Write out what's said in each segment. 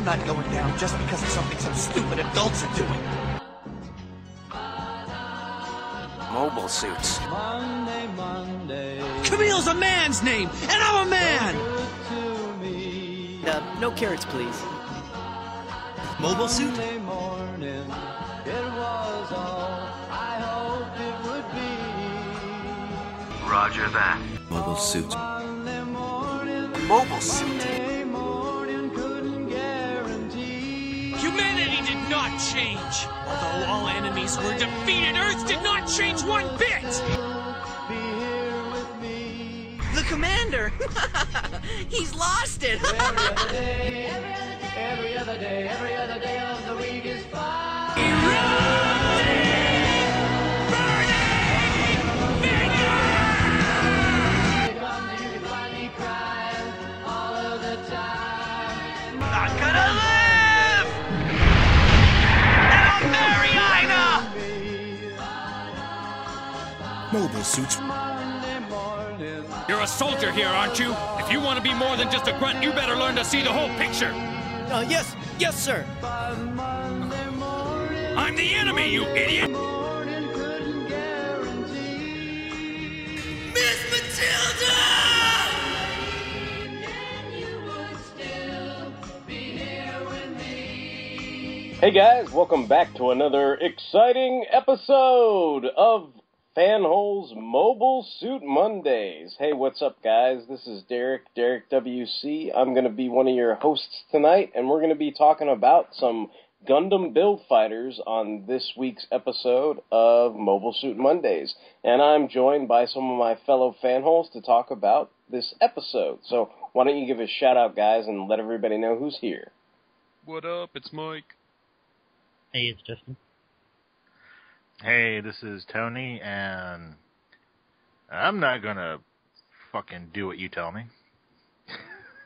I'm not going down just because of something some stupid adults are doing. Mobile suits. Monday, Monday, Camille's a man's name, and I'm a man! to. Uh, no carrots, please. Mobile suit? Monday morning, it was all I hoped it would be. Roger that. Mobile suit. Monday morning, Mobile suit. Not change. Although all enemies were defeated, Earth did not change one bit. Be here with me. The commander! He's lost it! Every other day, every other day, every other day of the week is fine. Mobile suits. You're a soldier here, aren't you? If you want to be more than just a grunt, you better learn to see the whole picture. Uh, yes, yes, sir. by Monday morning, I'm the enemy, you idiot! morning couldn't guarantee. Miss Matilda! Hey guys, welcome back to another exciting episode of Fanhole's Mobile Suit Mondays. Hey, what's up, guys? This is Derek, Derek WC. I'm going to be one of your hosts tonight, and we're going to be talking about some Gundam build fighters on this week's episode of Mobile Suit Mondays. And I'm joined by some of my fellow fanholes to talk about this episode. So, why don't you give a shout out, guys, and let everybody know who's here? What up? It's Mike. Hey, it's Justin. Hey, this is Tony, and I'm not gonna fucking do what you tell me.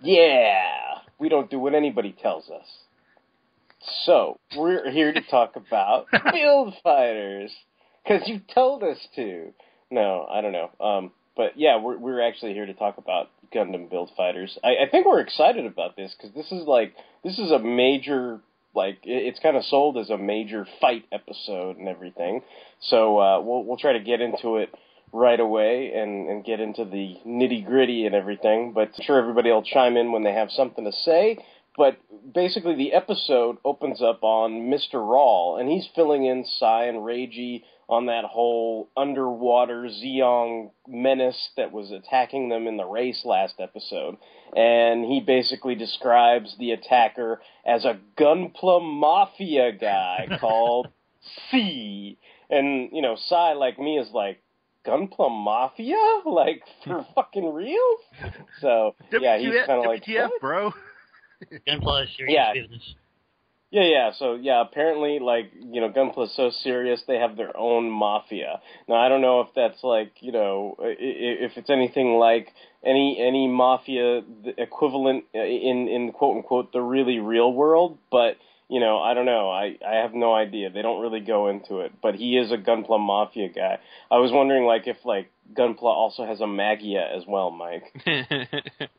Yeah, we don't do what anybody tells us. So, we're here to talk about Build Fighters. Because you told us to. No, I don't know. Um, but yeah, we're, we're actually here to talk about Gundam Build Fighters. I, I think we're excited about this because this is like, this is a major, like, it- it's kind of sold as a major fight episode and everything. So, uh, we'll, we'll try to get into it right away and, and get into the nitty gritty and everything. But I'm sure everybody will chime in when they have something to say. But basically, the episode opens up on Mr. Ral, and he's filling in Sai and Reiji on that whole underwater Zeong menace that was attacking them in the race last episode. And he basically describes the attacker as a Gunpla Mafia guy called C. And, you know, Sai, like me, is like, Gunpla Mafia? Like, for fucking real? So, yeah, he's kind of like, WTF, bro. Gunpla is serious Yeah. business. Yeah, yeah. So yeah, apparently, like you know, Gunpla is so serious they have their own mafia. Now I don't know if that's like you know, if it's anything like any any mafia equivalent uh, in in quote unquote the really real world, but you know, I don't know. I I have no idea. They don't really go into it, but he is a Gunpla mafia guy. I was wondering like if like Gunpla also has a Magia as well, Mike.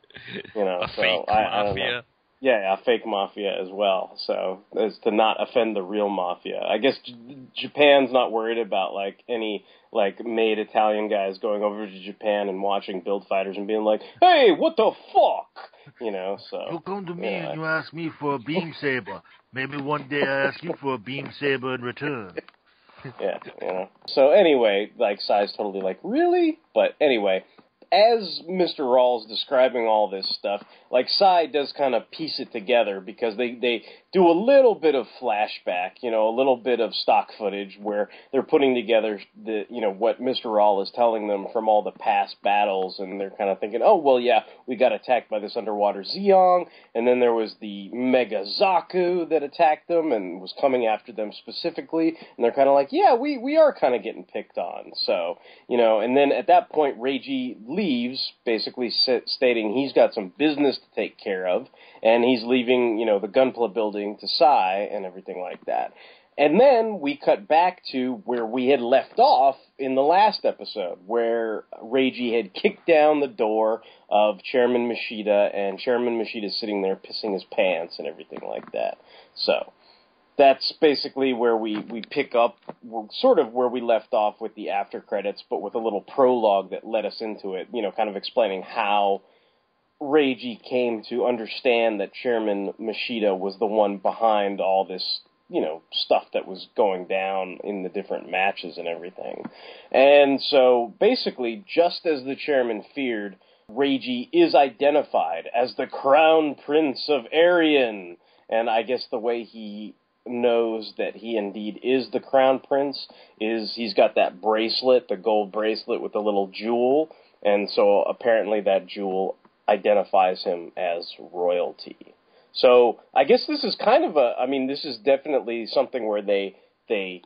You know, so I, I don't know. Yeah, fake mafia as well. So as to not offend the real mafia. I guess J- Japan's not worried about like any like made Italian guys going over to Japan and watching build fighters and being like, "Hey, what the fuck?" You know. So You come to me yeah. and you ask me for a beam saber. Maybe one day I ask you for a beam saber in return. yeah, you know. So anyway, like size totally like, really? But anyway, as Mr. Ral's describing all this stuff, like Sai does kind of piece it together because they they do a little bit of flashback, you know, a little bit of stock footage where they're putting together the you know what Mr. Ral is telling them from all the past battles, and they're kind of thinking, oh well, yeah, we got attacked by this underwater Zeong, and then there was the Mega Zaku that attacked them and was coming after them specifically, and they're kind of like, yeah, we we are kind of getting picked on, so you know, and then at that point, Reiji leaves, basically stating he's got some business to take care of, and he's leaving, you know, the Gunpla building to Sai and everything like that. And then we cut back to where we had left off in the last episode, where Reiji had kicked down the door of Chairman Mashita, and Chairman Mashita's sitting there pissing his pants and everything like that. So that's basically where we, we pick up, sort of where we left off with the after credits, but with a little prologue that led us into it, you know, kind of explaining how Reiji came to understand that Chairman Mashita was the one behind all this you know stuff that was going down in the different matches and everything. And so basically, just as the chairman feared, Reiji is identified as the crown prince of Arian. And I guess the way he knows that he indeed is the crown prince is he's got that bracelet, the gold bracelet with the little jewel, and so apparently that jewel identifies him as royalty. So I guess this is kind of a. I mean, this is definitely something where they they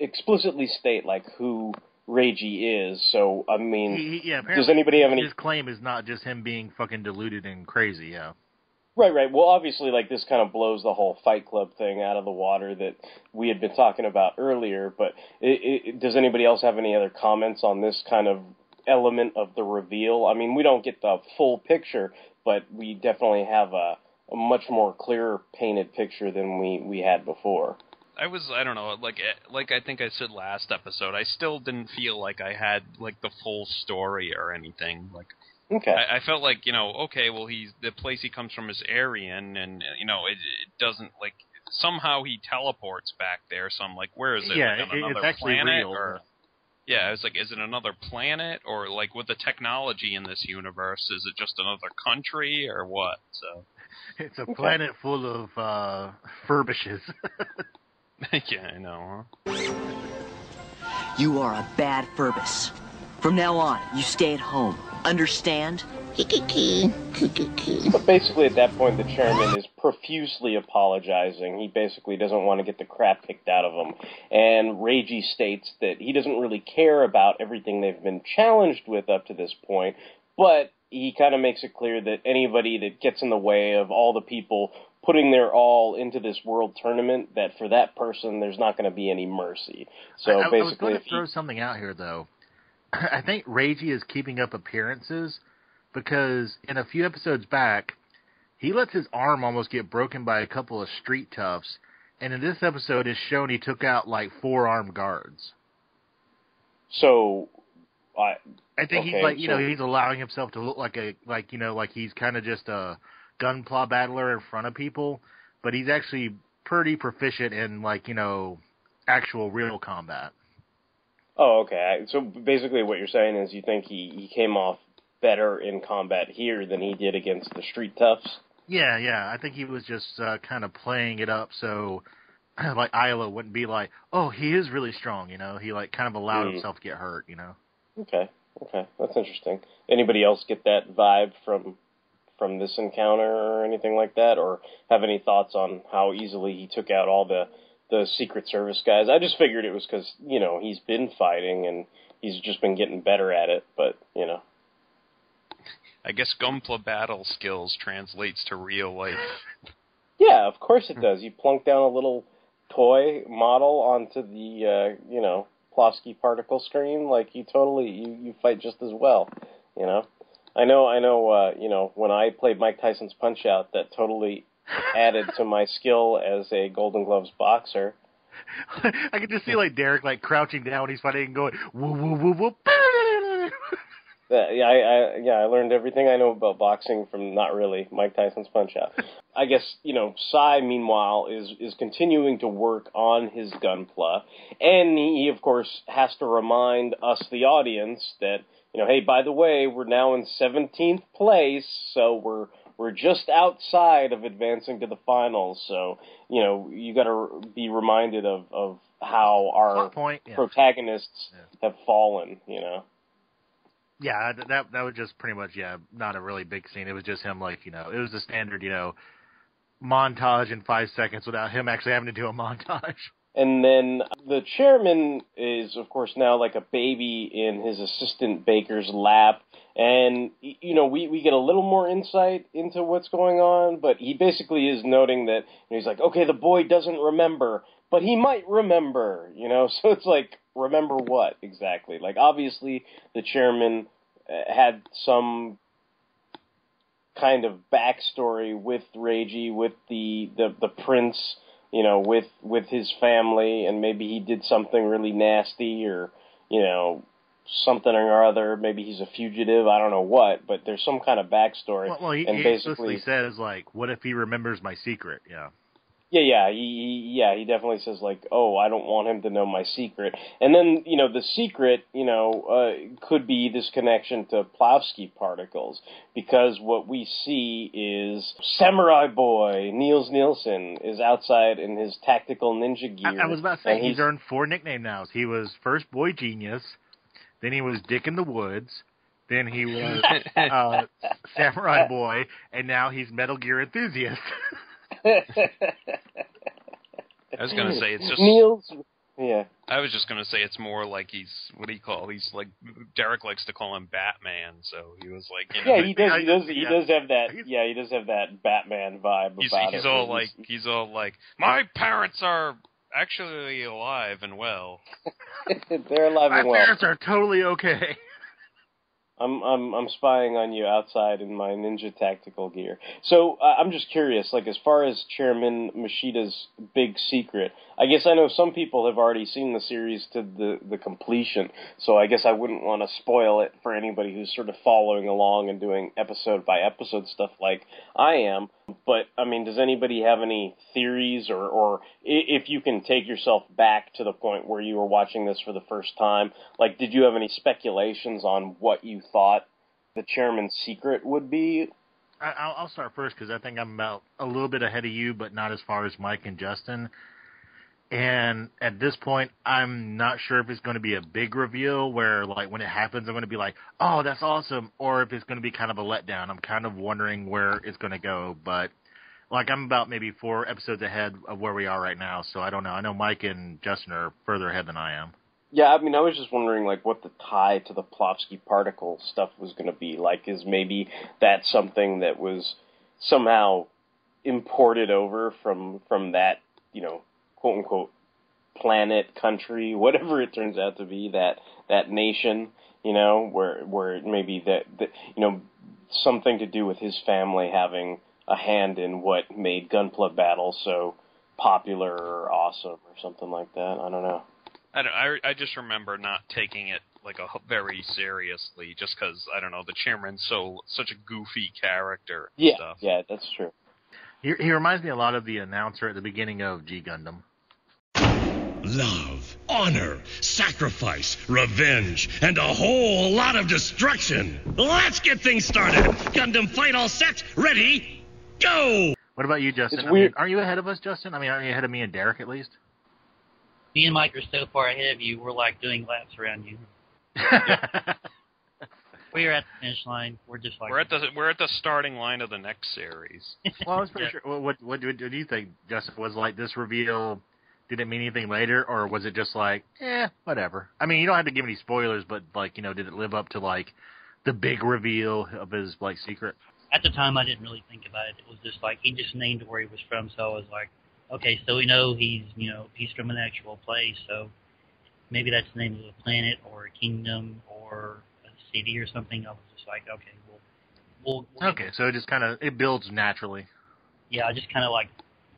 explicitly state like who Reiji is. So I mean, He, he- yeah, does anybody have any? His claim is not just him being fucking deluded and crazy. Yeah. Right, right. Well, obviously, like this kind of blows the whole Fight Club thing out of the water that we had been talking about earlier. But it, it, does anybody else have any other comments on this kind of element of the reveal? I mean, we don't get the full picture, but we definitely have a, a much more clearer painted picture than we we had before. I was I don't know like eh, like I think I said last episode. I still didn't feel like I had like the full story or anything. Like Okay. I, I felt like you know okay, well he's the place he comes from is Arian, and you know it, it doesn't like somehow he teleports back there. So I'm like, where is it? Yeah, like, on it- it's another actually planet real. or? Yeah, I was like, is it another planet or like with the technology in this universe, is it just another country or what? So It's a planet full of uh, furbishes. yeah, I know. Huh? You are a bad Furbus. From now on, you stay at home. Understand? But basically, at that point, the chairman is profusely apologizing. He basically doesn't want to get the crap kicked out of him. And Reiji states that he doesn't really care about everything they've been challenged with up to this point, but he kind of makes it clear that anybody that gets in the way of all the people putting their all into this world tournament, that for that person, there's not going to be any mercy. So I, I was basically, going if to he, throw something out here, though. I think Reiji is keeping up appearances because in a few episodes back, he lets his arm almost get broken by a couple of street toughs, and in this episode, it's shown he took out like four armed guards. so I, I think Okay, he's like, you so- know, he's allowing himself to look like a like you know, like he's kind of just a gunpla battler in front of people, but he's actually pretty proficient in like you know, actual real combat. Oh, okay. So basically, what you're saying is you think he he came off better in combat here than he did against the street toughs. Yeah, yeah. I think he was just uh, kind of playing it up so like Aila wouldn't be like, "Oh, he is really strong," you know. He like kind of allowed Mm. himself to get hurt, you know. Okay, okay, that's interesting. Anybody else get that vibe from from this encounter or anything like that, or have any thoughts on how easily he took out all the the Secret Service guys? I just figured it was because you know he's been fighting and he's just been getting better at it, but you know. I guess Gunpla battle skills translates to real life. Yeah, of course it does. You plunk down a little toy model onto the uh, you know Plavsky particle screen, like you totally you, you fight just as well. You know, I know I know. Uh, you know when I played Mike Tyson's Punch Out, that totally added to my skill as a Golden Gloves boxer. I could just see like Derek like crouching down when he's fighting and going whoop whoop whoop. Uh, yeah, I, I yeah I learned everything I know about boxing from not really Mike Tyson's Punch Out. I guess you know Sai meanwhile is is continuing to work on his gunpla, and he of course has to remind us the audience that you know hey by the way we're now in 17th place so we're we're just outside of advancing to the finals so you know you got to be reminded of of how our point. Yeah. protagonists have fallen you know. Yeah, th- that that was just pretty much yeah, not a really big scene. It was just him like you know, it was the standard you know montage in five seconds without him actually having to do a montage. And then the chairman is, of course, now like a baby in his assistant baker's lap. And, you know, we, we get a little more insight into what's going on, but he basically is noting that you know, he's like, okay, the boy doesn't remember, but he might remember, you know? So it's like, remember what exactly? Like, obviously, the chairman uh, had some kind of backstory with Reiji, with the, the, the prince, you know, with, with his family, and maybe he did something really nasty or, you know, something or other. Maybe he's a fugitive. I don't know what, but there's some kind of backstory. Well, well he, and he basically, says like, "What if he remembers my secret?" Yeah. Yeah, yeah, he, he, yeah, he definitely says like, "Oh, I don't want him to know my secret." And then, you know, the secret, you know, uh, could be this connection to Plavsky particles because what we see is Samurai Boy Nils Nielsen is outside in his tactical ninja gear. I, I was about to say and he's earned four nickname nows. He was first Boy Genius, then he was Dick in the Woods, then he was uh, Samurai Boy, and now he's Metal Gear Enthusiast. I was gonna say it's just Nils. Yeah. I was just gonna say it's more like he's what do you call? He's like Derek likes to call him Batman, so he was like, you know, Yeah, he does. He does. He yeah. does have that. Yeah, he does have that Batman vibe he's, about he's it. all like he's all like my parents are actually alive and well. they're alive My and well. parents are totally okay. I'm I'm I'm spying on you outside in my ninja tactical gear. So uh, I'm just curious, like as far as Chairman Mashita's big secret, I guess I know some people have already seen the series to the the completion. So I guess I wouldn't want to spoil it for anybody who's sort of following along and doing episode by episode stuff like I am. But I mean, does anybody have any theories, or or if you can take yourself back to the point where you were watching this for the first time? Like, did you have any speculations on what you thought the chairman's secret would be? I, I'll, I'll start first because I think I'm about a little bit ahead of you, but not as far as Mike and Justin. And at this point, I'm not sure if it's going to be a big reveal where, like, when it happens, I'm going to be like, "Oh, that's awesome," or if it's going to be kind of a letdown. I'm kind of wondering where it's going to go, but like, I'm about maybe four episodes ahead of where we are right now, so I don't know. I know Mike and Justin are further ahead than I am. Yeah, I mean, I was just wondering, like, what the tie to the Plavsky particle stuff was going to be. Like, is maybe that something that was somehow imported over from from that, you know, quote unquote planet, country, whatever it turns out to be, that that nation, you know, where where maybe that, that you know something to do with his family having a hand in what made Gunpla Battle so popular or awesome or something like that. I don't know. I, don't, I I just remember not taking it like a very seriously, just because I don't know the chairman's so such a goofy character. And Yeah, stuff. yeah, that's true. He, he reminds me a lot of the announcer at the beginning of G Gundam. Love, honor, sacrifice, revenge, and a whole lot of destruction. Let's get things started. Gundam fight all set. Ready? Go! What about you, Justin? It's I mean, aren't you ahead of us, Justin? I mean, aren't you ahead of me and Derek at least? Me and Mike are so far ahead of you, we're like doing laps around you. We're at the finish line. We're just like We're at the we're at the starting line of the next series. well, I was pretty Yeah. sure. What, what what do, what do you think, Justin? Was like this reveal? Did it mean anything later, or was it just like, eh, whatever? I mean, you don't have to give any spoilers, but like, you know, did it live up to like the big reveal of his like secret? At the time, I didn't really think about it. It was just like he just named where he was from, so I was like, okay, so we know he's you know he's from an actual place, so maybe that's the name of a planet or a kingdom or a city or something. I was just like, okay, well, we'll, we'll Okay, so it just kind of it builds naturally. yeah, I just kind of like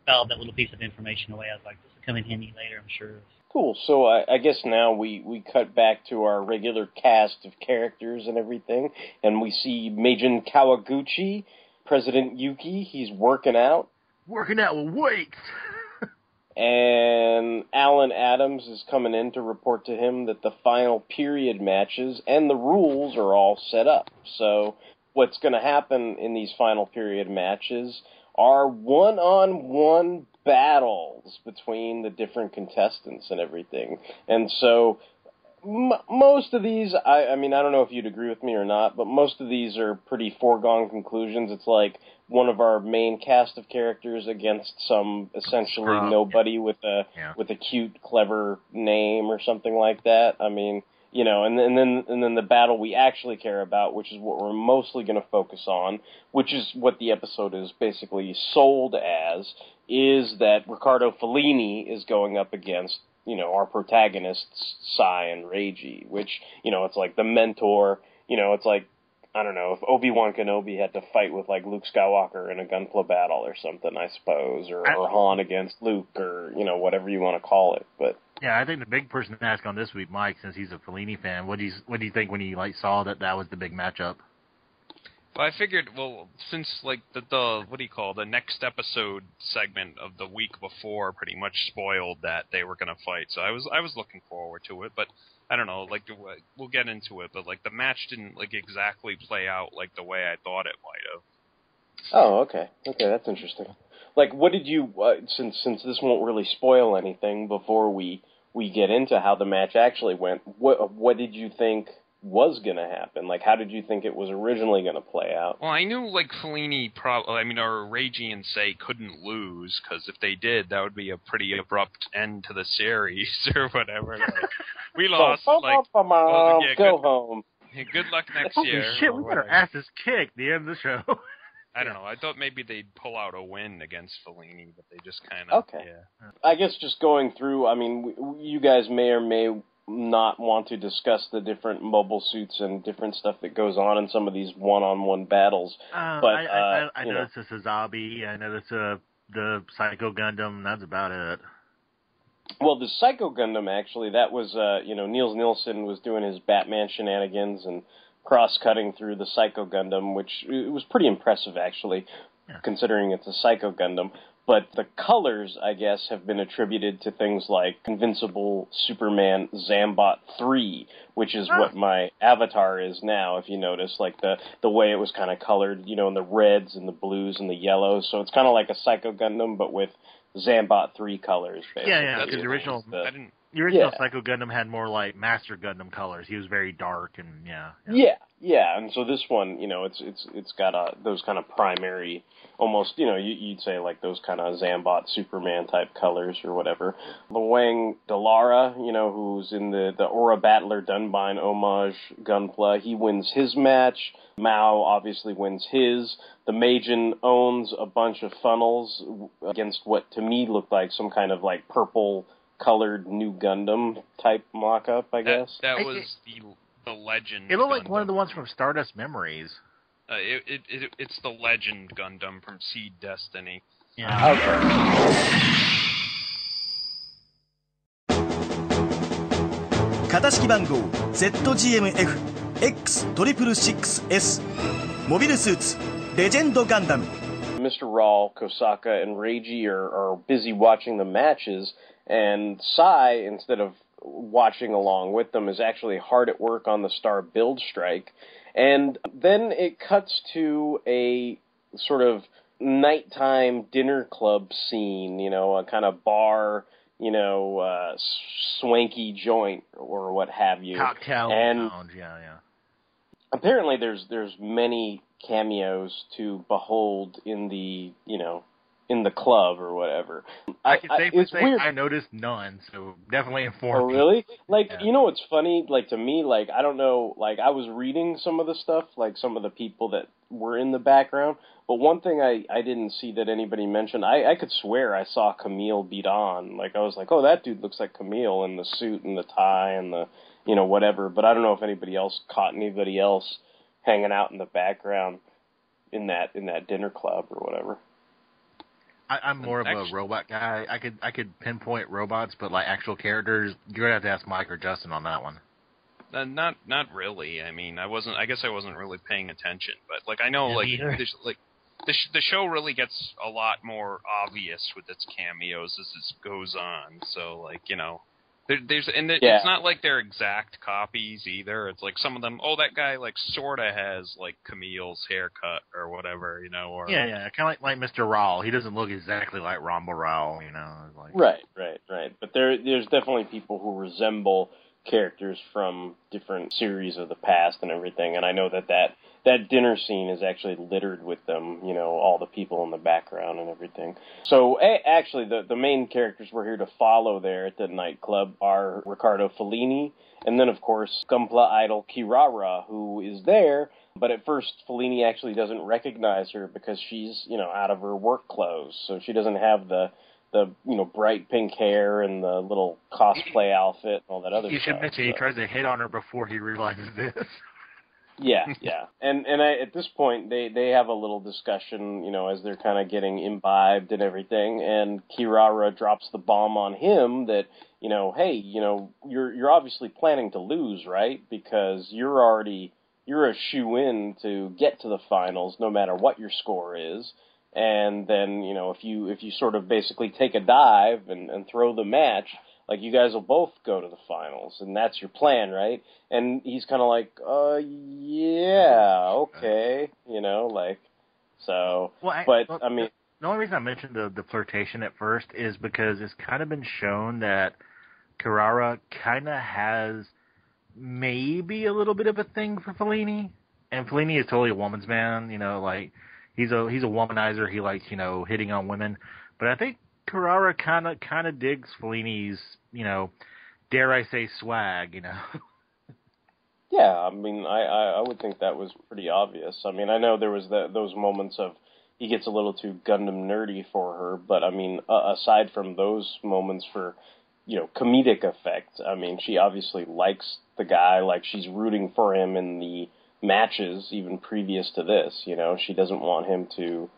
filed that little piece of information away. I was like, come in handy later, I'm sure. Cool. So I, I guess now we, we cut back to our regular cast of characters and everything, and we see Meijin Kawaguchi, President Yuki. He's working out, Working out with weights. and Alan Adams is coming in to report to him that the final period matches and the rules are all set up. So what's going to happen in these final period matches are one-on-one battles between the different contestants and everything. And so m- most of these, I, I mean, I don't know if you'd agree with me or not, but most of these are pretty foregone conclusions. It's like one of our main cast of characters against some essentially nobody with a Yeah. with a cute, clever name or something like that. I mean, you know, and, and then and then the battle we actually care about, which is what we're mostly going to focus on, which is what the episode is basically sold as, is that Ricardo Fellini is going up against you know our protagonists Sai and Reiji, which you know it's like the mentor. You know, it's like I don't know if Obi Wan Kenobi had to fight with like Luke Skywalker in a gunpla battle or something, I suppose, or, or Han against Luke, or you know whatever you want to call it. But Yeah, I think the big person to ask on this week, Mike, since he's a Fellini fan, what do you what do you think when you like saw that that was the big matchup? But I figured, well, since like the the what do you call the next episode segment of the week before pretty much spoiled that they were going to fight, so I was I was looking forward to it. But I don't know, like we'll get into it, but like the match didn't like exactly play out like the way I thought it might have. Oh, okay. Okay, that's interesting. Like, what did you uh, since since this won't really spoil anything before we we get into how the match actually went? What what did you think was going to happen? Like, how did you think it was originally going to play out? Well, I knew like Fellini, pro- I mean, or Reiji and Say couldn't lose because if they did, that would be a pretty abrupt end to the series or whatever. Like, we lost. Bum, Like, bum, bum, well, yeah, go good- home. yeah, good luck next Holy year. shit, or we got our asses kicked the end of the show. I don't know. I thought maybe they'd pull out a win against Fellini, but they just kind of Okay. yeah. I guess just going through. I mean, you guys may or may not want to discuss the different mobile suits and different stuff that goes on in some of these one-on-one battles. Uh, But, I, I, uh, I, I you know. noticed the Sazabi, I noticed uh, the Psycho Gundam. That's about it. Well, the Psycho Gundam actually, that was uh, you know Nils Nielsen was doing his Batman shenanigans and cross-cutting through the Psycho Gundam, which it was pretty impressive actually, Yeah. considering it's a Psycho Gundam. But the colors, I guess, have been attributed to things like Invincible Superman Zambot 3, which is what ah. my avatar is now, if you notice, like the, the way it was kind of colored, you know, in the reds and the blues and the yellows. So it's kind of like a Psycho Gundam, but with Zambot 3 colors, basically. Yeah, yeah, because the original, The- I didn't. The original yeah. Psycho Gundam had more like Master Gundam colors. He was very dark and yeah. Yeah, yeah, and so this one, you know, it's it's it's got uh, those kind of primary, almost, you know, you, you'd say like those kind of Zambot Superman type colors or whatever. Luang Dallara, you know, who's in the the Aura Battler Dunbine homage Gunpla, he wins his match. Mao obviously wins his. The Meijin owns a bunch of funnels against what to me looked like some kind of like purple colored new Gundam type mock up, I guess. That was the the legend. It looked Gundam. like one of the ones from Stardust Memories. Uh, it, it, it, it's the legend Gundam from Seed Destiny. Yeah. Okay. 型式番号 ZGMF-X666S モビルスーツレジェンドガンダム Mr. Ral, Kosaka, and Reiji are, are busy watching the matches, and Sai, instead of watching along with them, is actually hard at work on the Star Build Strike. And then it cuts to a sort of nighttime dinner club scene, you know, a kind of bar, you know, uh, swanky joint or what have you. Cocktail And- lounge, yeah, yeah. apparently there's there's many cameos to behold in the you know in the club or whatever. I can safely say weird. I noticed none, so definitely inform Oh really? Like Yeah. you know what's funny? Like to me, like I don't know. Like I was reading some of the stuff, like some of the people that were in the background. But one thing I I didn't see that anybody mentioned. I I could swear I saw Camille Bidan. Like I was like, oh that dude looks like Camille in the suit and the tie and the you know whatever. But I don't know if anybody else caught anybody else hanging out in the background in that in that dinner club or whatever. I, I'm more of a robot guy. I could I could pinpoint robots, but like actual characters, you're gonna have to ask Mike or Justin on that one. Uh, not not really. I mean, I wasn't. I guess I wasn't really paying attention. But like, I know Yeah, like like the sh- the show really gets a lot more obvious with its cameos as it goes on. So like you know. There, there's and it, Yeah. it's not like they're exact copies either. It's like some of them. Oh, that guy like sorta has like Camille's haircut or whatever, you know. Or Yeah, yeah, kind of like like Mr. Ral. He doesn't look exactly like Ramba Ral, you know. Like Right, right, right. But there, there's definitely people who resemble characters from different series of the past and everything. And I know that that that dinner scene is actually littered with them. You know, all the people in the background and everything. So a- actually, the the main characters we're here to follow there at the nightclub are Ricardo Fellini, and then of course Gunpla idol Kirara, who is there. But at first, Fellini actually doesn't recognize her because she's, you know, out of her work clothes, so she doesn't have the the you know bright pink hair and the little cosplay outfit and all that other stuff. You stuff. should mention he tries to hit on her before he realizes this. Yeah, yeah, and and I, at this point they they have a little discussion, you know, as they're kind of getting imbibed and everything, and Kirara drops the bomb on him that you know, hey, you know, you're you're obviously planning to lose, right? Because you're already you're a shoe in to get to the finals, no matter what your score is. And then you know, if you if you sort of basically take a dive and, and throw the match, like you guys will both go to the finals, and that's your plan, right? And he's kind of like, uh, yeah, okay, you know, like, so. Well, I- but well, I mean, The only reason I mentioned the, the flirtation at first is because it's kind of been shown that Kirara kind of has maybe a little bit of a thing for Fellini, and Fellini is totally a woman's man. You know, like he's a he's a womanizer. He likes you know hitting on women, but I think Kirara kind of kind of digs Fellini's you know, dare I say swag. You know. Yeah, I mean, I, I I would think that was pretty obvious. I mean, I know there was that those moments of he gets a little too Gundam nerdy for her, but I mean, uh, aside from those moments for you know comedic effect, I mean, she obviously likes the guy. Like she's rooting for him in the matches, even previous to this. You know, she doesn't want him to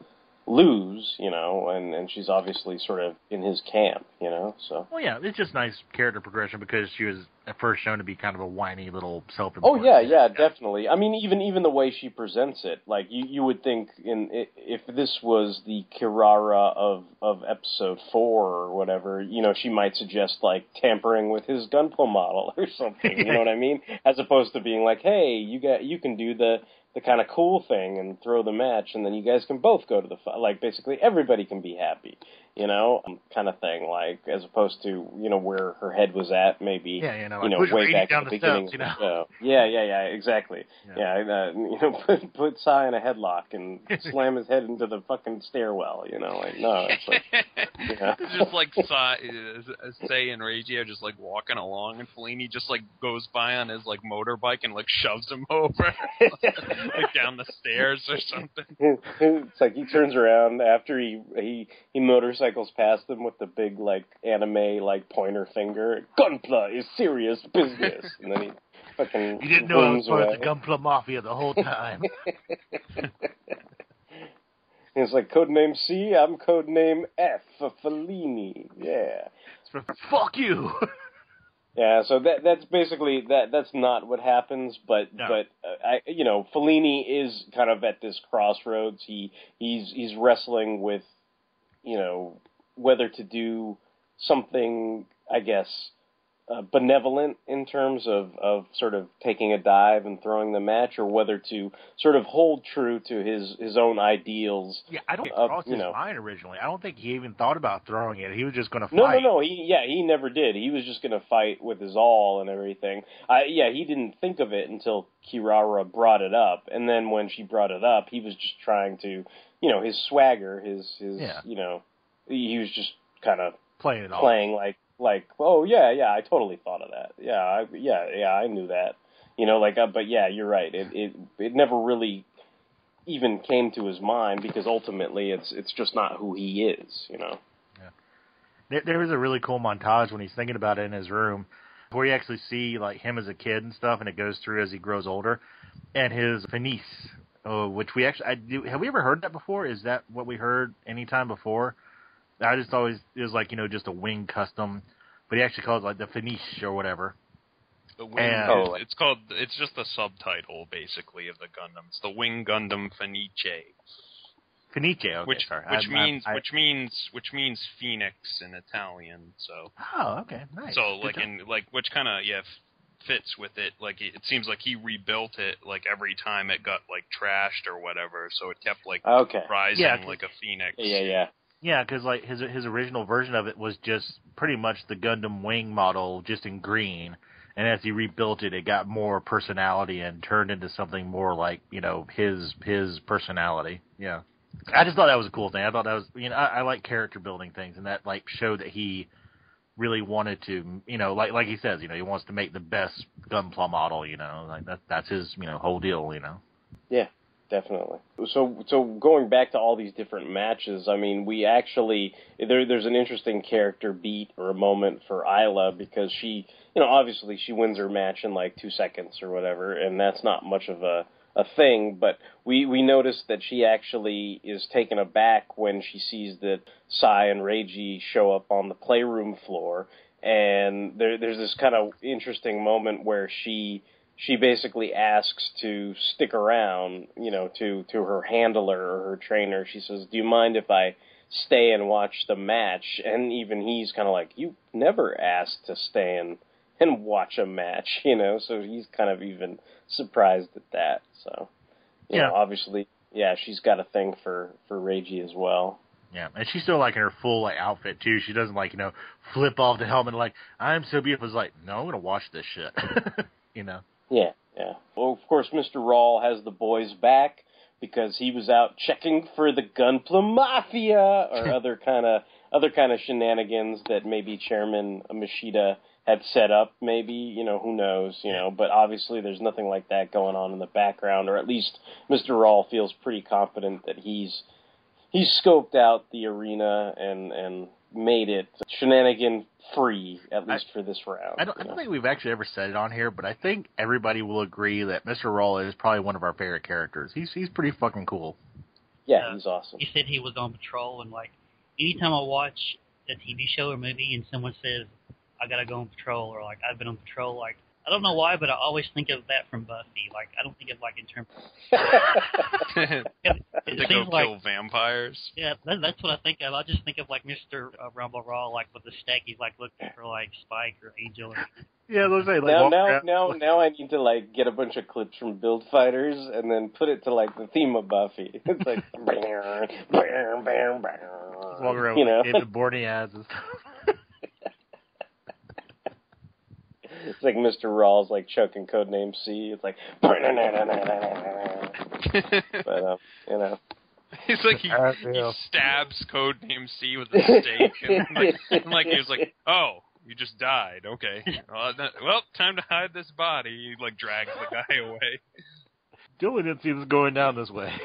lose. You know, and and she's obviously sort of in his camp. You know, so. Well, yeah, it's just nice character progression because she was at first shown to be kind of a whiny little self. Oh yeah, yeah, definitely. I mean, even even the way she presents it, like you you would think in if this was the Kirara of of episode four or whatever, you know, she might suggest like tampering with his gunpla model or something. You know what I mean? As opposed to being like, hey, you got you can do the the kind of cool thing and throw the match, and then you guys can both go to the fi- like basically everybody can be happy. You know, um, kind of thing. Like as opposed to you know where her head was at, maybe Yeah, you know, you know way back down at the the beginning steps, you show. Yeah, yeah, yeah, exactly. Yeah, uh, you know, put put Sai in a headlock and slam his head into the fucking stairwell. You know, like no, it's like yeah. It's just like Sa- uh, Say and Reiji are just like walking along, and Fellini just like goes by on his like motorbike and like shoves him over like down the stairs or something. it's like he turns around after he he he motorcycles past them with the big like anime like pointer finger. Gunpla is serious business, and then he fucking You didn't know I was part away. of the Gunpla Mafia the whole time. It's like codename C. I'm codename F for Fellini. Yeah. Fuck you. Yeah, so that that's basically that. That's not what happens, but No. but uh, I you know Fellini is kind of at this crossroads. He he's he's wrestling with you know whether to do something I guess uh, benevolent in terms of of sort of taking a dive and throwing the match, or whether to sort of hold true to his his own ideals. Yeah, I don't of, cross you his know. mind originally. I don't think he even thought about throwing it. He was just going to No, fight. no, no. He yeah, he never did. He was just going to fight with his all and everything. I yeah, he didn't think of it until Kirara brought it up, and then when she brought it up, he was just trying to, you know, his swagger, his his, Yeah. you know, he was just kind of Playing it off. playing like like oh yeah yeah I totally thought of that. Yeah I, yeah yeah I knew that. You know like uh, but yeah you're right. It it it never really even came to his mind because ultimately it's it's just not who he is you know? There, there was a really cool montage when he's thinking about it in his room, where you actually see like him as a kid and stuff, and it goes through as he grows older, and his Venice, oh, which we actually I do. Have we ever heard that before? Is that what we heard any time before? I just always it was like you know just a wing custom, but he actually calls it like the Finish or whatever. The wing, And- Oh, it's called. It's just the subtitle basically of the Gundam. It's the Wing Gundam Fenice, Fenice, okay, which sorry. which I'm- I'm- means I- which means which means phoenix in Italian. So oh okay nice. so Good like job. in like which kind of yeah f- fits with it. Like it, it seems like he rebuilt it like every time it got like trashed or whatever. So it kept like okay rising Yeah, 'cause- like a phoenix. yeah yeah Yeah, because like his his original version of it was just pretty much the Gundam Wing model, just in green, and as he rebuilt it, it got more personality and turned into something more like you know his his personality. Yeah, I just thought that was a cool thing. I thought that was you know I, I like character building things, and that like showed that he really wanted to you know like like he says you know he wants to make the best gunpla model. You know like that that's his you know whole deal. You know. Yeah, definitely. So, so going back to all these different matches, I mean, we actually there, there's an interesting character beat or a moment for Aila because she, you know, obviously she wins her match in like two seconds or whatever, and that's not much of a a thing. But we we notice that she actually is taken aback when she sees that Sai and Reiji show up on the playroom floor, and there there's this kind of interesting moment where she she basically asks to stick around, you know, to to her handler or her trainer. She says, "Do you mind if I stay and watch the match?" And even he's kind of like, "You never asked to stay and and watch a match," you know. So he's kind of even surprised at that. So, you Yeah. know, obviously, yeah, she's got a thing for for Reiji as well. Yeah, and she's still like in her full like outfit too. She doesn't like you know flip off the helmet like I'm so beautiful. It's like no, I'm gonna watch this shit. you know. Yeah, yeah. Well, of course, Mr. Ral has the boys back because he was out checking for the Gunpla Mafia or other kind of other kind of shenanigans that maybe Chairman Mashita had set up. Maybe you know who knows, you know. But obviously, there's nothing like that going on in the background, or at least Mr. Ral feels pretty confident that he's he's scoped out the arena and and made it shenanigan free at least for this round. I don't, I don't think we've actually ever said it on here, but I think everybody will agree that Mr. Ral is probably one of our favorite characters. He's he's pretty fucking cool. Yeah, uh, he's awesome. He said he was on patrol, and like anytime I watch a TV show or movie, and someone says I gotta go on patrol, or like I've been on patrol, like I don't know why, but I always think of that from Buffy. Like I don't think of like in terms. to It go seems like kill vampires. yeah, that, that's what I think of. I just think of like Mister uh, Ramba Ral, like with the stack, he's like looking for like Spike or Angel. Or, Yeah, let's like now, now, around- now, now, I need to like get a bunch of clips from Build Fighters and then put it to like the theme of Buffy. It's like, walk around you know, with David Bourne ads and stuff. It's like Mr. Ral's like choking Codename C. It's like, but um, you know, He's like he, Uh, he yeah. stabs Codename C with a stake, and like, and like he was like, "Oh, you just died. Okay, well, that- well, time to hide this body." He like drags the guy away. Dylan didn't see this going down this way.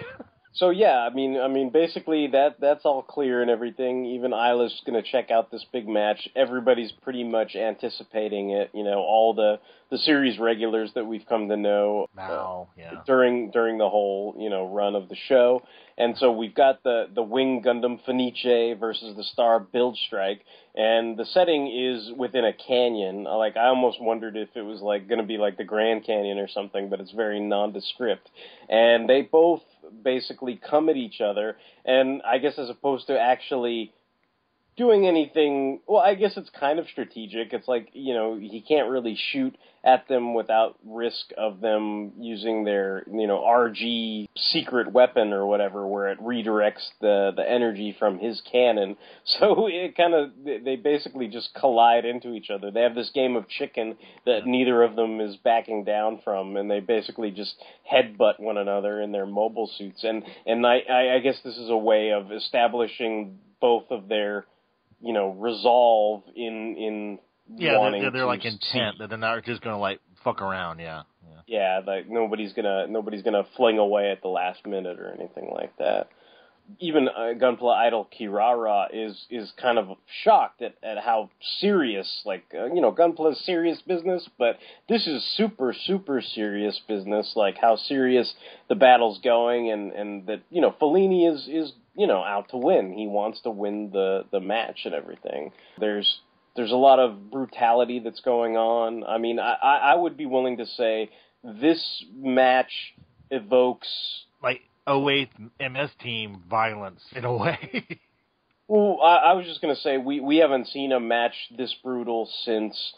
So yeah, I mean, I mean, basically that that's all clear and everything. Even Aila's going to check out this big match. Everybody's pretty much anticipating it. You know, all the the series regulars that we've come to know uh, yeah. during during the whole you know run of the show. And so we've got the the Wing Gundam Fenice versus the Star Build Strike, and the setting is within a canyon. Like I almost wondered if it was like going to be like the Grand Canyon or something, but it's very nondescript. And they both basically come at each other, and I guess as opposed to actually doing anything well i guess it's kind of strategic it's like you know he can't really shoot at them without risk of them using their you know rg secret weapon or whatever where it redirects the the energy from his cannon. So it kind of they basically just collide into each other. They have this game of chicken that neither of them is backing down from and they basically just headbutt one another in their mobile suits. And and i i, guess this is a way of establishing both of their you know resolve in in Yeah, they're, they're to like intent that they're not just gonna like fuck around. Yeah, yeah. yeah like nobody's gonna nobody's gonna fling away at the last minute or anything like that even uh, Gunpla Idol Kirara is is kind of shocked at, at how serious like uh, you know Gunpla is serious business but this is super super serious business like how serious the battle's going and and that you know Fellini is is you know out to win he wants to win the the match and everything there's there's a lot of brutality that's going on I mean I I would be willing to say this match evokes Like 08 MS team violence in a way. Well, I, I was just going to say we we haven't seen a match this brutal since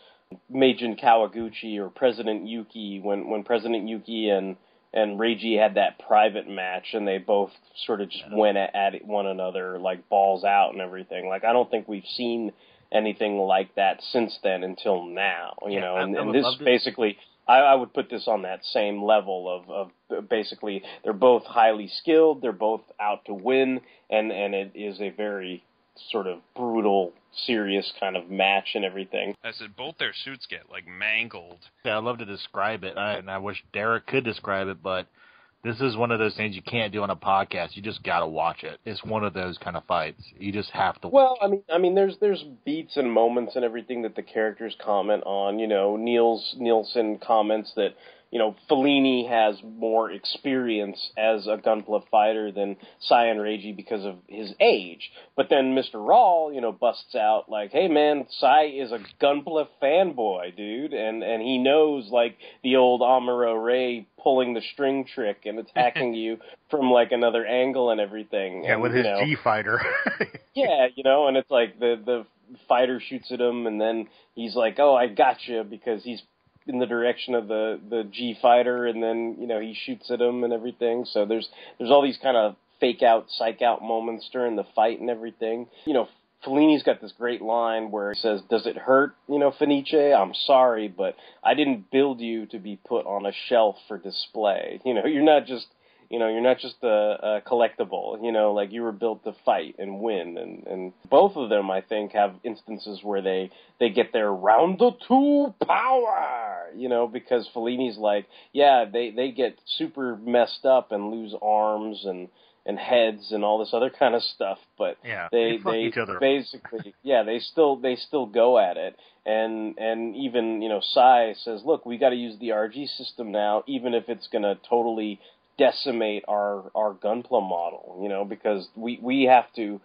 Meijin Kawaguchi or President Yuki when when President Yuki and and Reiji had that private match, and they both sort of just went at, at one another like balls out and everything. Like I don't think we've seen anything like that since then until now. You Yeah, know, and, I and this basically. I, I would put this on that same level of, of basically they're both highly skilled, they're both out to win, and and it is a very sort of brutal, serious kind of match and everything. I said both their suits get like mangled. Yeah, I'd love to describe it, I, and I wish Derek could describe it, but this is one of those things you can't do on a podcast. You just got to watch it. It's one of those kind of fights. You just have to. Well, I mean, I mean, there's there's beats and moments and everything that the characters comment on. You know, Nils Nielsen comments that you know Fellini has more experience as a Gunpla fighter than Cyan Reiji because of his age. But then Mr. Ral, you know, busts out like, "Hey man, Sai is a Gunpla fanboy, dude, and and he knows like the old Amuro Ray pulling the string trick and attacking you from like another angle and everything." yeah, and, with you his know, G fighter. yeah, you know, and it's like the the fighter shoots at him, and then he's like, "Oh, I got you," because he's in the direction of the the G fighter, and then you know he shoots at him and everything. So there's there's all these kind of fake out, psych out moments during the fight and everything. You know, Fellini's got this great line where he says, "Does it hurt, you know, Fenice? I'm sorry, but I didn't build you to be put on a shelf for display. You know, you're not just." You know, you're not just a, a collectible. You know, like you were built to fight and win, and and both of them, I think, have instances where they they get their round of two power. You know, because Fellini's like, yeah, they they get super messed up and lose arms and and heads and all this other kind of stuff, but Yeah, they they they basically yeah they still they still go at it. And and even you know Sai says look we got to use the RG system now even if it's going to totally decimate our our gunpla model you know because we we have to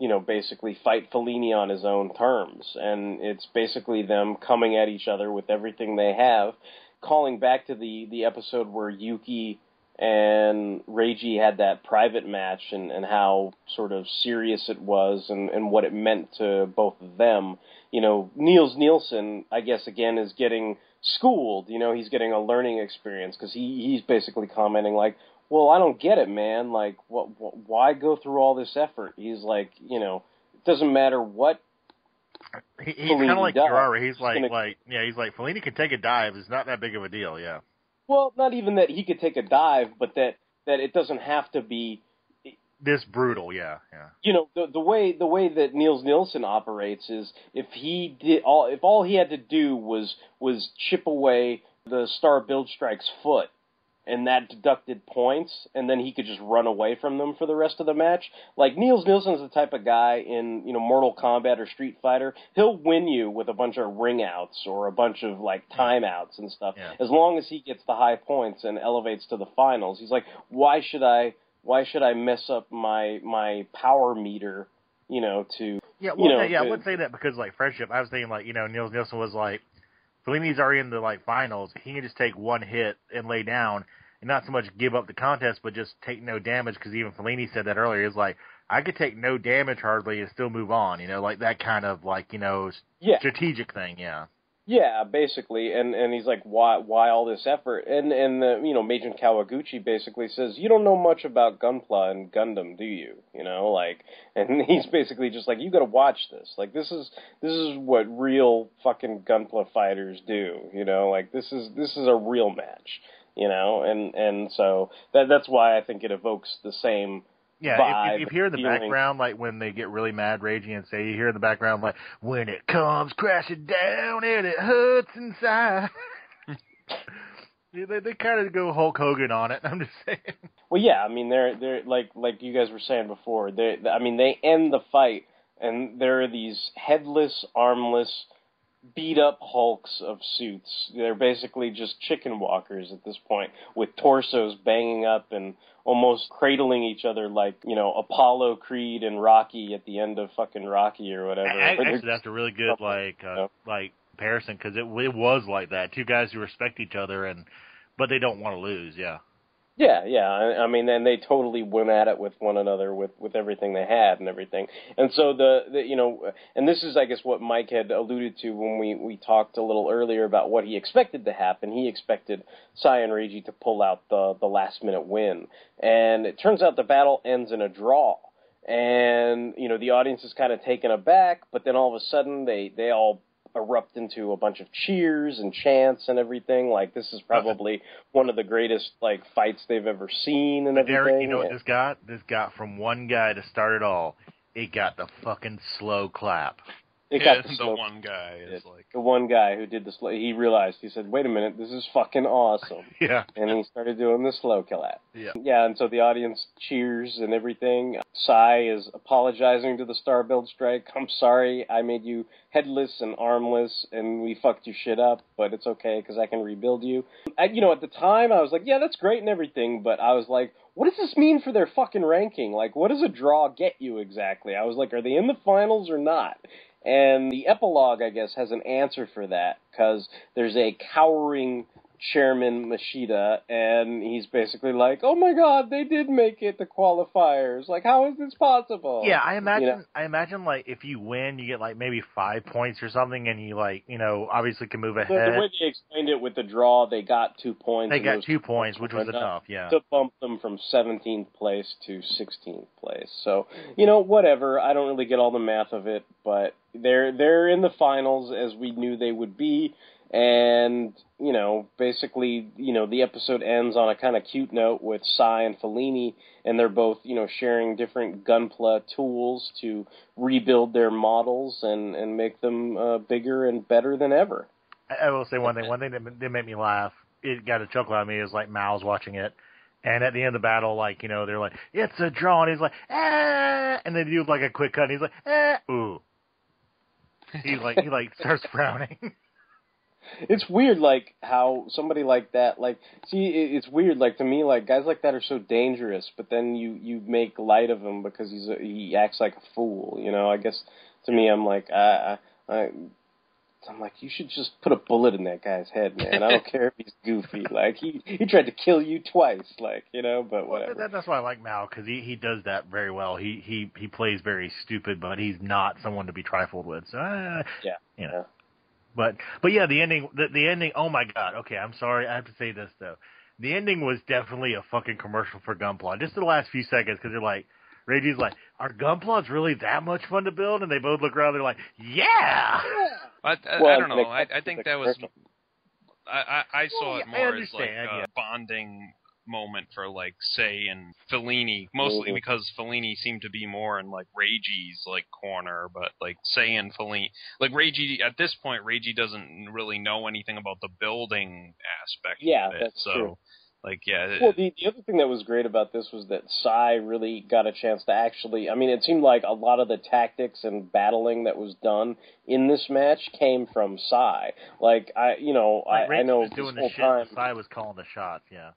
you know basically fight Fellini on his own terms. And it's basically them coming at each other with everything they have calling back to the the episode where Yuki and Reiji had that private match and, and how sort of serious it was and, and what it meant to both of them. You know, Nils Nielsen, I guess, again, is getting schooled. You know, he's getting a learning experience because he, he's basically commenting like, well, I don't get it, man. Like, what, what, why go through all this effort? He's like, you know, it doesn't matter what He, he's kind of like. Ferrari. He's He's like, gonna- like, yeah, he's like Fellini can take a dive. It's not that big of a deal. Yeah. Well, not even that he could take a dive, but that that it doesn't have to be This brutal. Yeah, yeah. you know the the way the way that Nils Nielsen operates is if he did all if all he had to do was was chip away the Star Build Strike's foot and that deducted points and then he could just run away from them for the rest of the match. Like Nils Nielsen's the type of guy in, you know, Mortal Kombat or Street Fighter, he'll win you with a bunch of ring outs or a bunch of like timeouts and stuff. Yeah. As long as he gets the high points and elevates to the finals. He's like, why should I why should I mess up my my power meter, you know, to Yeah, you well, know, yeah, I to- would say that because like friendship. I was thinking like you know Nils Nielsen was like Fellini's already in the like finals. He can just take one hit and lay down, and not so much give up the contest, but just take no damage. Because even Fellini said that earlier. Is like I could take no damage hardly and still move on. You know, like that kind of like you know Yeah. strategic thing. Yeah. Yeah, basically, and and he's like, why why all this effort? And and the you know Meijin Kawaguchi basically says, you don't know much about Gunpla and Gundam, do you? You know, like, and he's basically just like, you got to watch this. Like, this is this is what real fucking Gunpla fighters do. You know, like this is this is a real match. You know, and and so that that's why I think it evokes the same Yeah, if, if you hear in the feeling. background, like when they get really mad, raging, and say, you hear in the background, like, when it comes crashing down and it hurts inside. yeah, they they kind of go Hulk Hogan on it. I'm just saying. Well, yeah, I mean they're they're like like you guys were saying before. They I mean they end the fight and there are these headless, armless, beat up hulks of suits. They're basically just chicken walkers at this point with torsos banging up and almost cradling each other like, you know, Apollo Creed and Rocky at the end of fucking Rocky or whatever. Actually, that's a really good like uh, like comparison because it it was like that. Two guys who respect each other and but they don't want to lose. Yeah. Yeah, yeah. I, I mean, and they totally went at it with one another with with everything they had and everything. And so the, the you know, and this is I guess what Mike had alluded to when we we talked a little earlier about what he expected to happen. He expected Sai and Reiji to pull out the the last minute win, and it turns out the battle ends in a draw. And you know the audience is kind of taken aback, but then all of a sudden they they all erupt into a bunch of cheers and chants and everything. Like this is probably one of the greatest like fights they've ever seen and But everything. Derek, you know what this got? This got from one guy to start it all. It got the fucking slow clap. It yeah, got the the one guy is like, the one guy who did the slow. He realized he said, "Wait a minute, this is fucking awesome," Yeah. and he started doing the slow clap. Yeah. Yeah, and so the audience cheers and everything. Sai is apologizing to the Star Build Strike. I'm sorry, I made you headless and armless, and we fucked your shit up, but it's okay because I can rebuild you. I, you know, at the time, I was like, yeah, that's great and everything, but I was like, what does this mean for their fucking ranking? Like, what does a draw get you exactly? I was like, are they in the finals or not? And the epilogue, I guess, has an answer for that because there's a cowering Chairman Mashita, and he's basically like, "Oh my God, they did make it to qualifiers! Like, how is this possible?" Yeah, I imagine. You know? I imagine like if you win, you get like maybe five points or something, and you like you know obviously can move ahead. the way they explained it with the draw, they got two points. They got two points, which was enough. Yeah. to bump them from 17th place to 16th place. So you know, whatever. I don't really get all the math of it, but they're they're in the finals as we knew they would be. And you know, basically, you know, the episode ends on a kind of cute note with Sai and Fellini, and they're both, you know, sharing different Gunpla tools to rebuild their models and and make them uh, bigger and better than ever. I, will say one thing. One thing that did make me laugh. It got a chuckle out of me. Is like Mal's watching it, and at the end of the battle, like you know, they're like, "It's a draw," and he's like, "Ah," and they do like a quick cut, and he's like, "Ah, ooh." He like he like starts frowning. It's weird like how somebody like that like see it's weird like to me like guys like that are so dangerous but then you you make light of him because he's a, he acts like a fool you know i guess to me i'm like i i, I I'm like, you should just put a bullet in that guy's head, man. I don't care if he's goofy. Like he he tried to kill you twice, like you know. But whatever. That, that's why I like Mal because he he does that very well. He he he plays very stupid, but he's not someone to be trifled with. So uh, Yeah. you know. But but yeah, the ending the, the ending. Oh my god. Okay, I'm sorry. I have to say this though. The ending was definitely a fucking commercial for Gunpla. Just the last few seconds because they're like. Reggie's like, are Gunplas really that much fun to build? And they both look around. They're like, yeah. I, uh, I, Well, I don't know. I, I think that was. I I, I saw Well, it yeah, I more as like understand, a yeah. bonding moment for like Sai and Fellini, mostly Mhm. because Fellini seemed to be more in like Reiji's like corner, but like Sai and Fellini, like Reiji at this point, Reiji doesn't really know anything about the building aspect Yeah, of it. that's so, true. like, yeah, Well, the, the other thing that was great about this was that Sai really got a chance to actually. I mean, it seemed like a lot of the tactics and battling that was done in this match came from Sai. Like I, you know, Like, I, I know was this doing the whole shit. time. Sai was calling the shots. Yeah.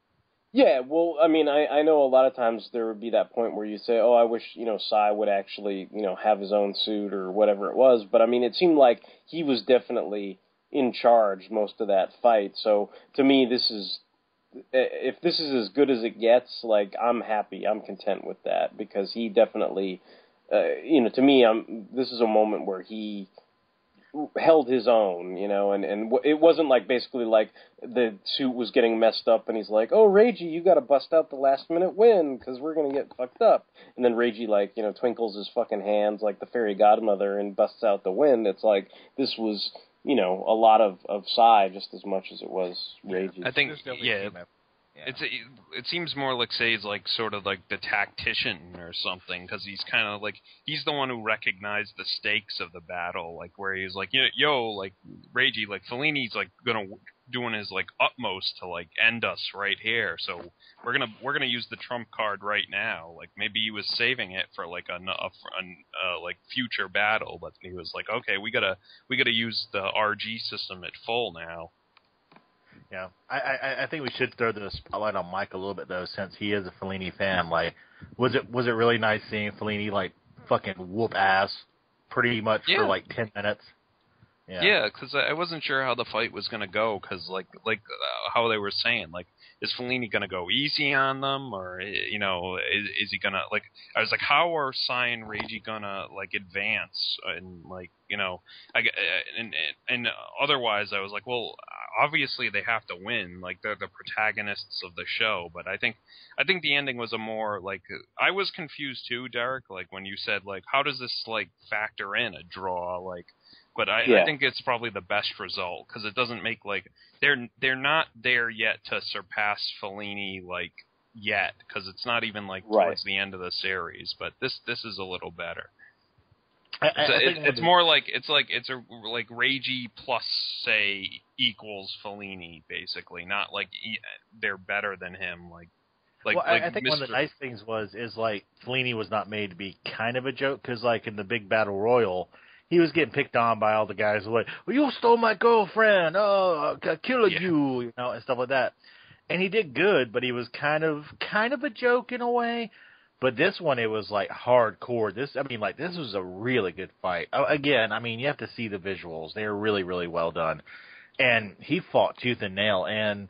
Yeah, well, I mean, I I know a lot of times there would be that point where you say, "Oh, I wish you know Sai would actually you know have his own suit or whatever it was." But I mean, it seemed like he was definitely in charge most of that fight. So to me, this is if this is as good as it gets, like I'm happy, I'm content with that because he definitely, uh, you know, to me, I'm this is a moment where he held his own, you know, and and w- it wasn't like basically like the suit was getting messed up, and he's like, "Oh, Reiji, you got to bust out the last minute win because we're gonna get fucked up." And then Reiji like you know twinkles his fucking hands like the fairy godmother and busts out the win. It's like this was you know a lot of of Sai just as much as it was Reiji. I think yeah, came up. It's it, it seems more like Sai's like sort of like the tactician or something because he's kind of like he's the one who recognized the stakes of the battle, like where he's like yo, yo like Reiji, like Fellini's like gonna doing his like utmost to like end us right here, so we're gonna we're gonna use the trump card right now. Like maybe he was saving it for like a, a, a like future battle, but he was like, okay, we gotta we gotta use the RG system at full now. Yeah, I, I I think we should throw the spotlight on Mike a little bit though, since he is a Fellini fan. Like, was it was it really nice seeing Fellini like fucking whoop ass, pretty much Yeah. for like ten minutes? Yeah. Yeah, because I I wasn't sure how the fight was gonna go. Because like like uh, how they were saying, like is Fellini gonna go easy on them, or eh, you know, is, is he gonna like? I was like, how are Sai and Reiji gonna like advance and like you know, I uh, and and, and otherwise I was like, well, obviously they have to win. Like they're the protagonists of the show. But I think I think the ending was a more like I was confused too, Derek. Like when you said like, how does this like factor in a draw? Like but I, Yeah. I think it's probably the best result because it doesn't make like they're they're not there yet to surpass Fellini like yet because it's not even like Right. towards the end of the series. But this this is a little better. I, I, It's, I it- think one of it's more like it's like it's a like Ragey plus say equals Fellini basically, not like e- they're better than him. Like like well, like I, I think one of the nice things was is like Fellini was not made to be kind of a joke because like in the big battle royal, he was getting picked on by all the guys like, well, "You stole my girlfriend, oh, I killed Yeah. you," you know, and stuff like that. And he did good, but he was kind of kind of a joke in a way. But this one, it was like hardcore. This, I mean, like this was a really good fight. Uh, Again, I mean, you have to see the visuals; they're really, really well done. And he fought tooth and nail. And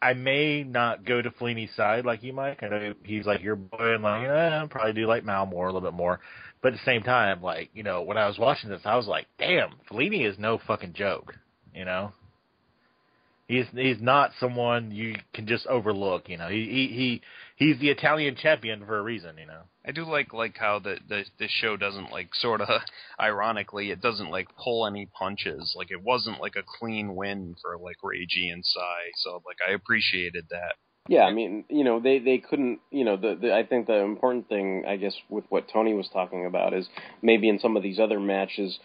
I may not go to Fellini's side like you, Mike. I know he's like your boy, and like, eh, I'll probably do like Mal more, a little bit more. But at the same time, like, you know, when I was watching this, I was like, damn, Fellini is no fucking joke. You know, he's he's not someone you can just overlook. You know, he he, he he's the Italian champion for a reason. You know. I do like like how the the the show doesn't like sort of ironically it doesn't like pull any punches like it wasn't like a clean win for like Reiji and Sai so like I appreciated that Yeah, I mean, you know, they they couldn't, you know, the, the I think the important thing, I guess, with what Tony was talking about is maybe in some of these other matches,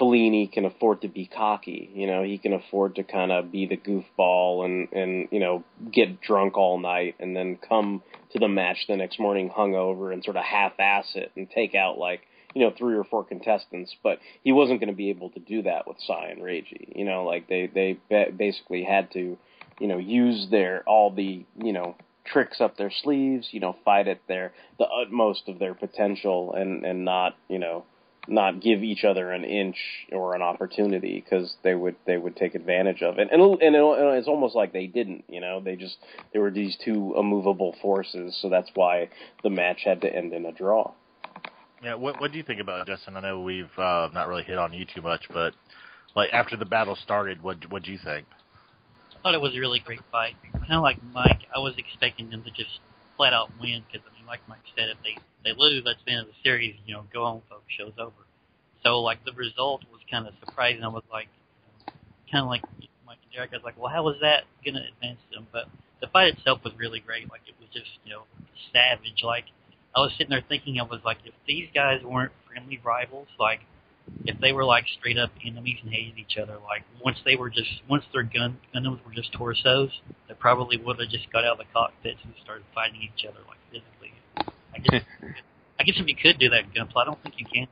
Fellini can afford to be cocky. You know, he can afford to kind of be the goofball and and you know get drunk all night and then come to the match the next morning hungover and sort of half-ass it and take out like you know three or four contestants. But he wasn't going to be able to do that with Sai and Reiji. You know, like they they basically had to you know, use their all the you know tricks up their sleeves, you know, fight at their the utmost of their potential, and and not you know not give each other an inch or an opportunity because they would they would take advantage of it, and and it, it's almost like they didn't, you know, they just there were these two immovable forces, so that's why the match had to end in a draw. Yeah, what what do you think about it, Justin? I know we've uh, not really hit on you too much, but like after the battle started, what what do you think? Thought it was a really great fight. Kind of like Mike, I was expecting them to just flat out win because I mean, like Mike said, if they they lose, that's the end of the series. You know, go home, folks, show's over. So like the result was kind of surprising. I was like, kind of like Mike and Derek. I was like, well, how was that gonna advance them? But the fight itself was really great. Like it was just you know savage. Like I was sitting there thinking, I was like, if these guys weren't friendly rivals, like if they were like straight up enemies and hated each other, like once they were just once their gun Gundams were just torsos, they probably would have just got out of the cockpits and started fighting each other like physically. I guess I guess if you could do that in Gunpla, I don't think you can.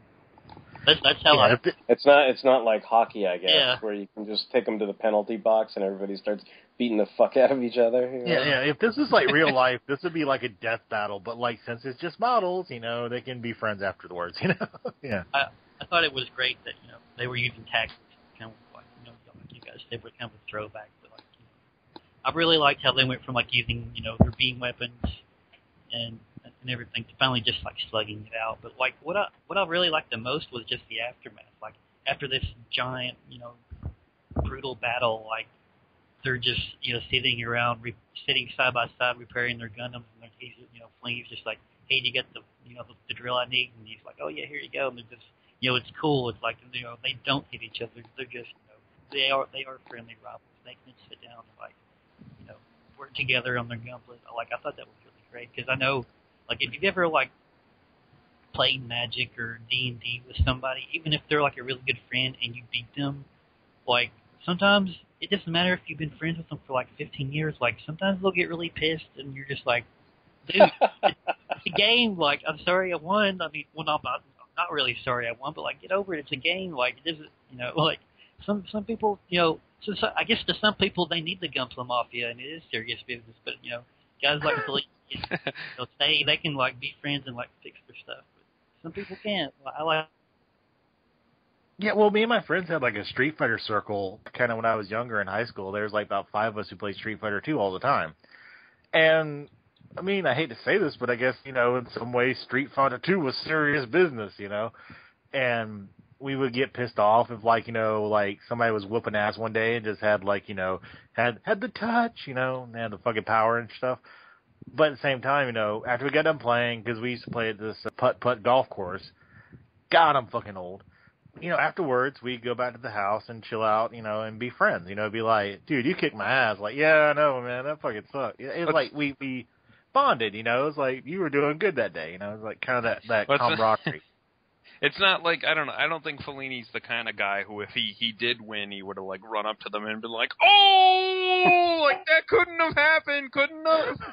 That's that's how I It's not it's not like hockey, I guess, Yeah. where you can just take them to the penalty box and everybody starts beating the fuck out of each other. you know? Yeah, yeah. If this is like real life, this would be like a death battle. But like since it's just models, you know, they can be friends afterwards. You know, yeah. I I thought it was great that you know they were using tactics, kind of like you know like you guys said, were kind of a throwback. But like you know, I really liked how they went from like using you know their beam weapons and and everything to finally just like slugging it out. But like what I what I really liked the most was just the aftermath. Like after this giant you know brutal battle, like they're just you know sitting around re- sitting side by side repairing their Gundams and they're he's you know Flame's just like hey do you get the you know the, the drill I need and he's like oh yeah here you go and they're just you know it's cool it's like you know they don't hit each other they're just you know they are they are friendly rivals they can sit down and like you know work together on their gunplay like I thought that was really great because I know like if you've ever like played Magic or D and D with somebody even if they're like a really good friend and you beat them like sometimes it doesn't matter if you've been friends with them for like 15 years. Like sometimes they'll get really pissed, and you're just like, dude, it's a game. Like I'm sorry I won. I mean, well, not not not really sorry I won, but like get over it. It's a game. Like it doesn't, you know, like some some people, you know, so, so I guess to some people they need the Gunpla Mafia, and it is serious business. But you know, guys like Philippe, you know, say they can like be friends and like fix their stuff. But some people can't. Well, I like Yeah, well, me and my friends had like a Street Fighter circle kind of when I was younger in high school. There was like about five of us who played Street Fighter 2 all the time. And I mean, I hate to say this, but I guess, you know, in some ways Street Fighter 2 was serious business, you know. And we would get pissed off if like, you know, like somebody was whooping ass one day and just had like, you know, had had the touch, you know, and had the fucking power and stuff. But at the same time, you know, after we got done playing, because we used to play at this putt putt golf course, God, I'm fucking old. You know, afterwards we go back to the house and chill out, you know, and be friends. You know, be like, dude, you kicked my ass. Like, yeah, I know, man, that fucking sucked. It was What's- like we we bonded. You know, it was like you were doing good that day. You know, it was like kind of that that What's the- camaraderie. It's not like I don't know. I don't think Fellini's the kind of guy who, if he he did win, he would have like run up to them and been like, "Oh, like that couldn't have happened, couldn't have."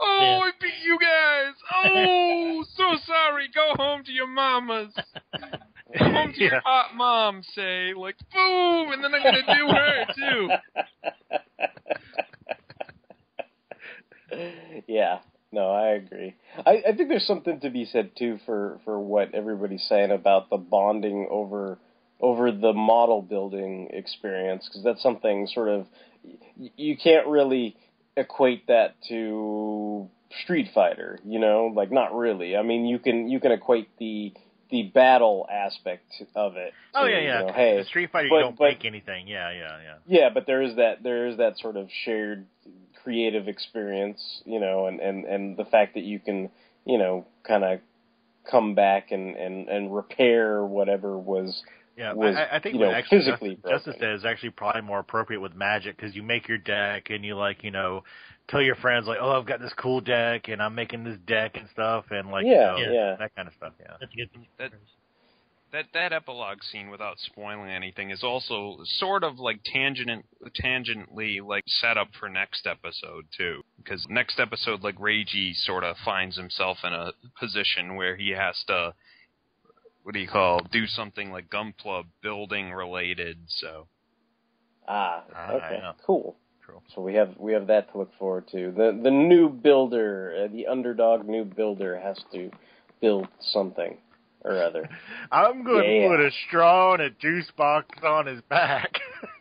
Oh, I beat you guys. Oh, so sorry. Go home to your mamas. Go home to your hot mom. Say like, boom, and then I'm gonna do her too. Yeah, no, I agree. I, I think there's something to be said too for for what everybody's saying about the bonding over over the model building experience because that's something sort of you can't really equate that to Street Fighter, you know, like not really. I mean, you can you can equate the the battle aspect of it. Oh to, yeah, yeah. You know, hey, Street Fighter, but- you don't but- make anything. Yeah, yeah, yeah. yeah, but there is that there is that sort of shared creative experience, you know, and and and the fact that you can, you know, kind of come back and and and repair whatever was Yeah, was I, I think you what know actually physically Justice, broken. Justice Day is actually probably more appropriate with Magic because you make your deck and you like you know tell your friends like oh I've got this cool deck and I'm making this deck and stuff and like Yeah, you know, yeah. that kind of stuff. Yeah, That's good That that that epilogue scene, without spoiling anything, is also sort of like tangent tangentially like set up for next episode too. Because next episode, like Reiji sort of finds himself in a position where he has to what do you call do something like Gunpla building related. So ah Ah, okay yeah. cool. True. So we have we have that to look forward to. The the new builder, uh, the underdog new builder has to build something or other. I'm going Yeah. to put a straw and a juice box on his back.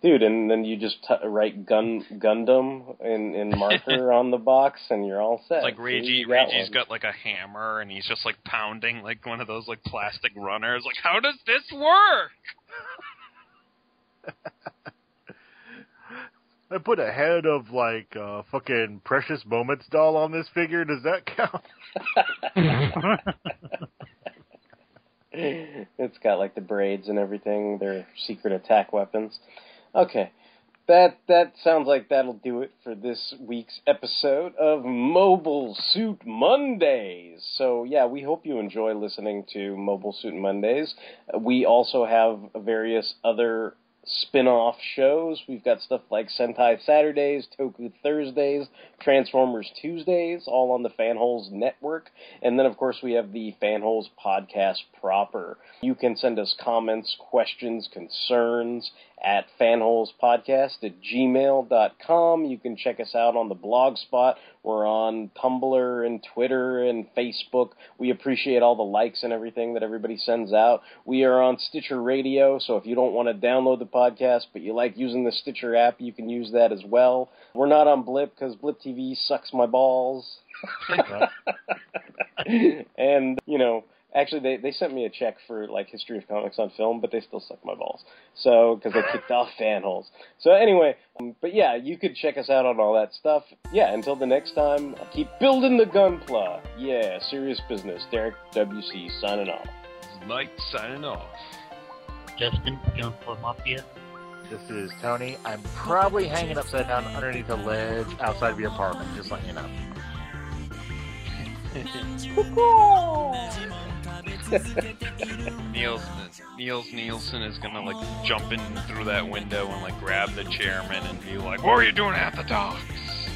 Dude, and then you just t- write gun Gundam in in marker on the box, and you're all set. it's like Reggie, Reiji, you got got like a hammer and he's just like pounding like one of those like plastic runners. Like, how does this work? I put a head of like uh, fucking Precious Moments doll on this figure. Does that count? it's got like the braids and everything. They're secret attack weapons. Okay. That that sounds like that'll do it for this week's episode of Mobile Suit Mondays. So yeah, we hope you enjoy listening to Mobile Suit Mondays. We also have various other spin-off shows. We've got stuff like Sentai Saturdays, Toku Thursdays, Transformers Tuesdays, all on the Fanholes network. And then of course we have the Fanholes podcast proper. You can send us comments, questions, concerns at fanholespodcast at gmail.com. You can check us out on the blog spot. We're on Tumblr and Twitter and Facebook. We appreciate all the likes and everything that everybody sends out. We are on Stitcher Radio, so if you don't want to download the podcast, but you like using the Stitcher app, you can use that as well. We're not on Blip because Blip TV sucks my balls. and, you know, actually they, they sent me a check for like history of comics on film but they still suck my balls so because they kicked off fanholes so anyway um, but yeah you could check us out on all that stuff yeah until the next time keep building the gunpla yeah serious business derek wc signing off Mike signing off. Justin, going for Mafia. This is Tony. I'm probably hanging upside down underneath a ledge outside of your apartment, just letting you know. Nils, Nils Nielsen is gonna like jump in through that window and like grab the chairman and be like, "What are you doing at the docks?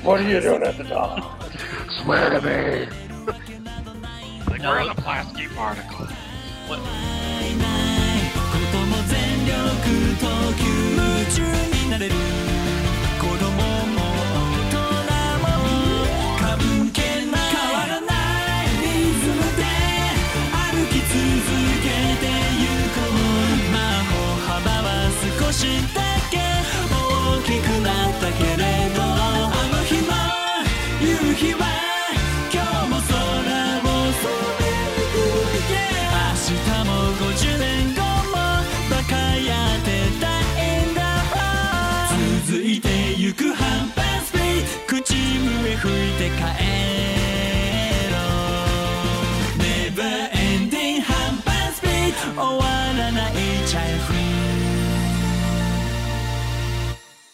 What are you doing at the docks? Swear to me!" like no. we're in a Plavsky particle. What? Paul you. 終わらないチャイルドフリー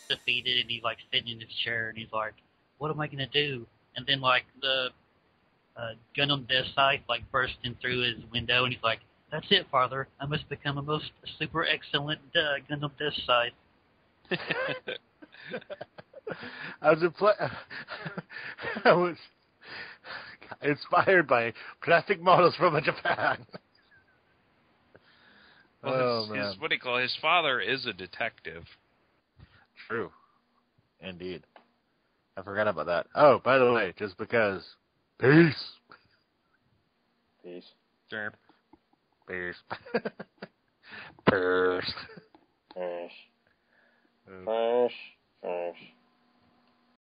defeated and he's like sitting in his chair and he's like, what am I going to do? And then like the uh, Gundam Death Scythe like bursting through his window and he's like, that's it, father. I must become a most super excellent uh, Gundam Death Scythe. I was impl- I was inspired by plastic models from Japan. Well, oh his, man, his what do you call it? his father is a detective. true, indeed. I forgot about that. Oh, by the way, just because, peace, Peace. Derp. peace, peace. Fresh. Uh, Fresh.